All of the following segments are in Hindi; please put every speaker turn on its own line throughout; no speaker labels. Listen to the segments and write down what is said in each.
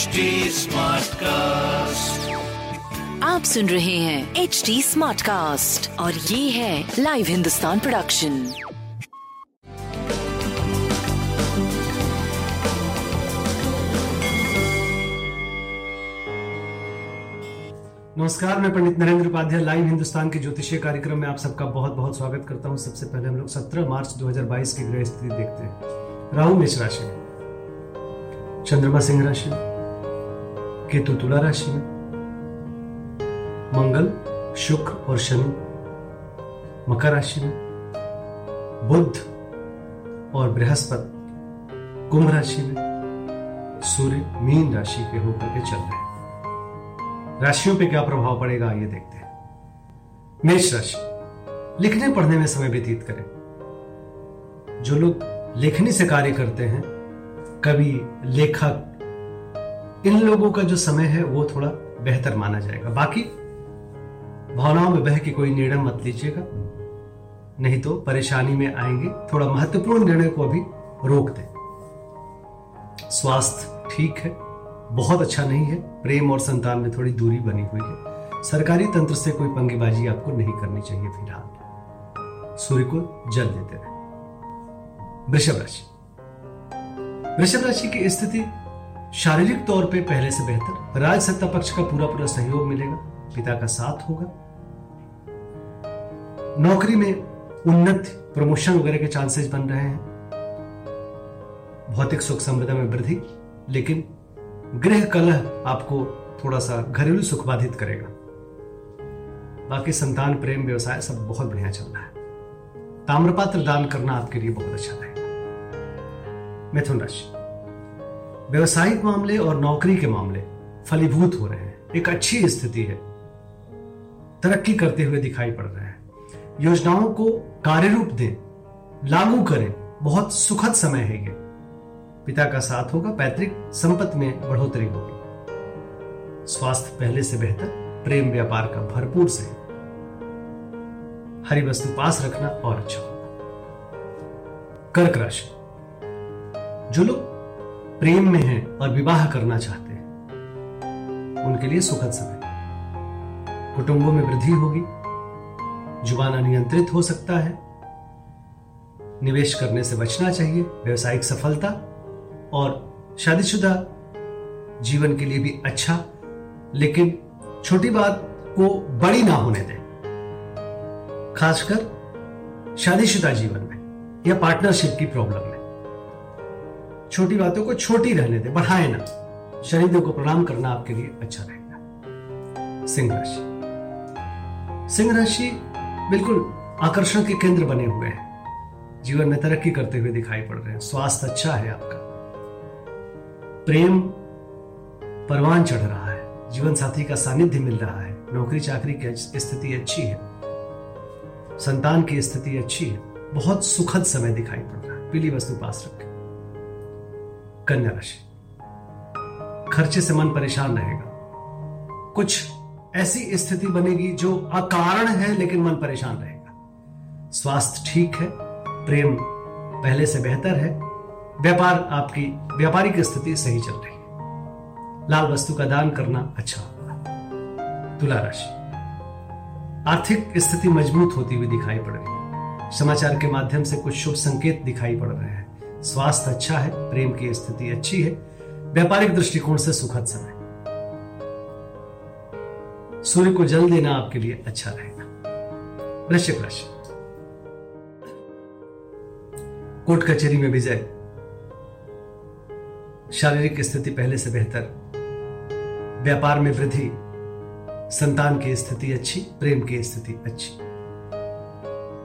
HD Smartcast.
आप सुन रहे हैं एच डी स्मार्ट कास्ट और ये है लाइव हिंदुस्तान प्रोडक्शन
नमस्कार मैं पंडित नरेंद्र उपाध्याय लाइव हिंदुस्तान के ज्योतिषीय कार्यक्रम में आप सबका बहुत बहुत स्वागत करता हूँ। सबसे पहले हम लोग 17 मार्च 2022 की ग्रह स्थिति देखते हैं। राहु मेष राशि में चंद्रमा सिंह राशि में केतु तुला राशि में। मंगल, शुक्र और शनि मकर राशि में। बुध और बृहस्पति कुंभ राशि में। सूर्य मीन राशि के होकर के चल रहे हैं। राशियों पे क्या प्रभाव पड़ेगा, ये देखते हैं। मेष राशि, लिखने पढ़ने में समय व्यतीत करें। जो लोग लेखनी से कार्य करते हैं, कवि, लेखक इन लोगों का जो समय है, वो थोड़ा बेहतर माना जाएगा। बाकी, भावनाओं में बह के कोई निर्णय मत लीजिएगा। नहीं तो परेशानी में आएँगे। थोड़ा महत्वपूर्ण निर्णय को अभी रोक दें। स्वास्थ्य ठीक है, बहुत अच्छा नहीं है। प्रेम और संतान में थोड़ी दूरी बनी हुई है। सरकारी तंत्र से कोई पंगेबाजी आपको नहीं करनी चाहिए फ़िलहाल। सूर्य को जल देते रहे। वृषभ राशि। वृषभ राशि की स्थिति शारीरिक तौर पे पहले से बेहतर। राज सत्ता पक्ष का पूरा पूरा सहयोग मिलेगा, पिता का साथ होगा। नौकरी में उन्नति प्रमोशन वगैरह के चांसेस बन रहे हैं। भौतिक सुख समृद्धि में वृद्धि, लेकिन गृह कलह आपको थोड़ा सा घरेलू सुख बाधित करेगा। बाकी संतान, प्रेम, व्यवसाय सब बहुत बढ़िया चल रहा है। ताम्रपात्र दान करना आपके लिए बहुत अच्छा रहेगा। मिथुन राशि। व्यवसायिक मामले और नौकरी के मामले फलीभूत हो रहे हैं। एक अच्छी स्थिति है। तरक्की करते हुए दिखाई पड़ रहे हैं। योजनाओं को कार्यरूप दें, लागू करें। बहुत सुखद समय है ये। पिता का साथ होगा, पैतृक संपत्ति में बढ़ोतरी होगी। स्वास्थ्य पहले से बेहतर, प्रेम व्यापार का भरपूर से हरी वस्तु पास रखना और अच्छा। होगा कर्क राशि। जो लोग प्रेम में हैं और विवाह करना चाहते हैं। उनके लिए सुखद समय। कुटुंबों में वृद्धि होगी। ज़ुबान अनियंत्रित हो सकता है। निवेश करने से बचना चाहिए। व्यवसायिक सफलता और शादीशुदा जीवन के लिए भी अच्छा। लेकिन छोटी बात को बड़ी ना होने दें। खासकर शादीशुदा जीवन में या पार्टनरशिप की प्रॉब्लम में। छोटी बातों को छोटी रहने दें, बढ़ाए ना। शरीरों को प्रणाम करना आपके लिए अच्छा रहेगा। सिंह राशि। सिंह राशि बिल्कुल आकर्षण के केंद्र बने हुए हैं। जीवन में तरक्की करते हुए दिखाई पड़ रहे हैं। स्वास्थ्य अच्छा है आपका। प्रेम परवान चढ़ रहा है। जीवन साथी का सानिध्य मिल रहा है। नौकरी चाकरी की स्थिति अच्छी है। संतान की स्थिति अच्छी है। बहुत सुखद समय दिखाई पड़ रहा है। पीली वस्तु पास रखें। कन्या राशि। खर्चे से मन परेशान रहेगा। कुछ ऐसी स्थिति बनेगी जो अकारण है, लेकिन मन परेशान रहेगा। स्वास्थ्य ठीक है, प्रेम पहले से बेहतर है, व्यापार आपकी व्यापारिक स्थिति सही चल रही है। लाल वस्तु का दान करना अच्छा होगा। तुला राशि। आर्थिक स्थिति मज़बूत होती हुई दिखाई पड़ रही है। समाचार के माध्यम से कुछ शुभ संकेत दिखाई पड़ रहे हैं। स्वास्थ्य अच्छा है, प्रेम की स्थिति अच्छी है, व्यापारिक दृष्टिकोण से सुखद समय। सूर्य को जल देना आपके लिए अच्छा रहेगा। वृश्चिक राशि। कोर्ट कचहरी में विजय। शारीरिक स्थिति पहले से बेहतर। व्यापार में वृद्धि। संतान की स्थिति अच्छी, प्रेम की स्थिति अच्छी।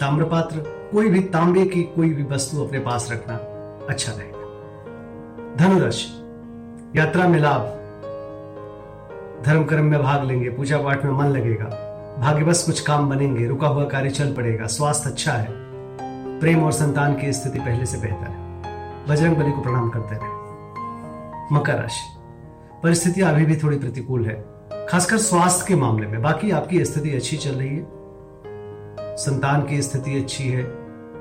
ताम्रपात्र, कोई भी तांबे की कोई भी वस्तु अपने पास रखना। अच्छा रहेगा धनुराशि, यात्रा में लाभ। धर्म कर्म में भाग लेंगे पूजा पाठ में मन लगेगा। भाग्यवश कुछ काम बनेंगे, रुका हुआ कार्य चल पड़ेगा, स्वास्थ्य अच्छा है। प्रेम और संतान की स्थिति पहले से बेहतर है। बजरंग बली को प्रणाम करते रहे। मकर राशि, परिस्थितियाँ अभी भी थोड़ी प्रतिकूल है, खासकर स्वास्थ्य के मामले में। बाकी आपकी स्थिति अच्छी चल रही है। संतान की स्थिति अच्छी है,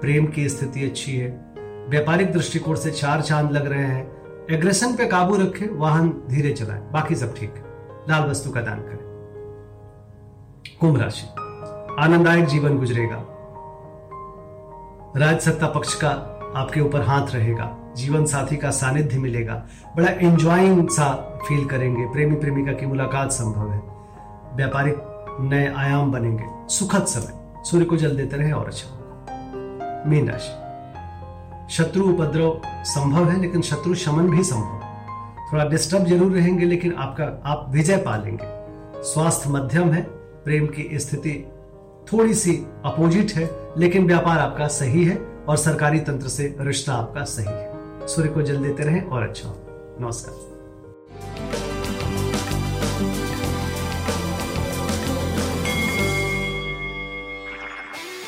प्रेम की स्थिति अच्छी है व्यापारिक दृष्टिकोण से चार चाँद लग रहे हैं। एग्रेशन पे काबू रखें, वाहन धीरे चलाएँ। बाकी सब ठीक है। लाल वस्तु का दान करें। कुंभ राशि। आनंददायक जीवन गुजरेगा। राज सत्ता पक्ष का आपके ऊपर हाथ रहेगा। जीवन साथी का सानिध्य मिलेगा। बड़ा एंजॉइंग सा फील करेंगे। प्रेमी प्रेमिका की मुलाकात संभव है। व्यापारिक नए आयाम बनेंगे। सुखद समय। सूर्य को जल देते रहे और अच्छा मीन राशि। शत्रु उपद्रव संभव है, लेकिन शत्रु शमन भी संभव। थोड़ा डिस्टर्ब ज़रूर रहेंगे, लेकिन आपका, आप विजय पा लेंगे। स्वास्थ्य मध्यम है, प्रेम की स्थिति थोड़ी सी अपोजिट है, लेकिन व्यापार आपका सही है और सरकारी तंत्र से रिश्ता आपका सही है। सूर्य को जल देते रहें और अच्छा हो। नमस्कार।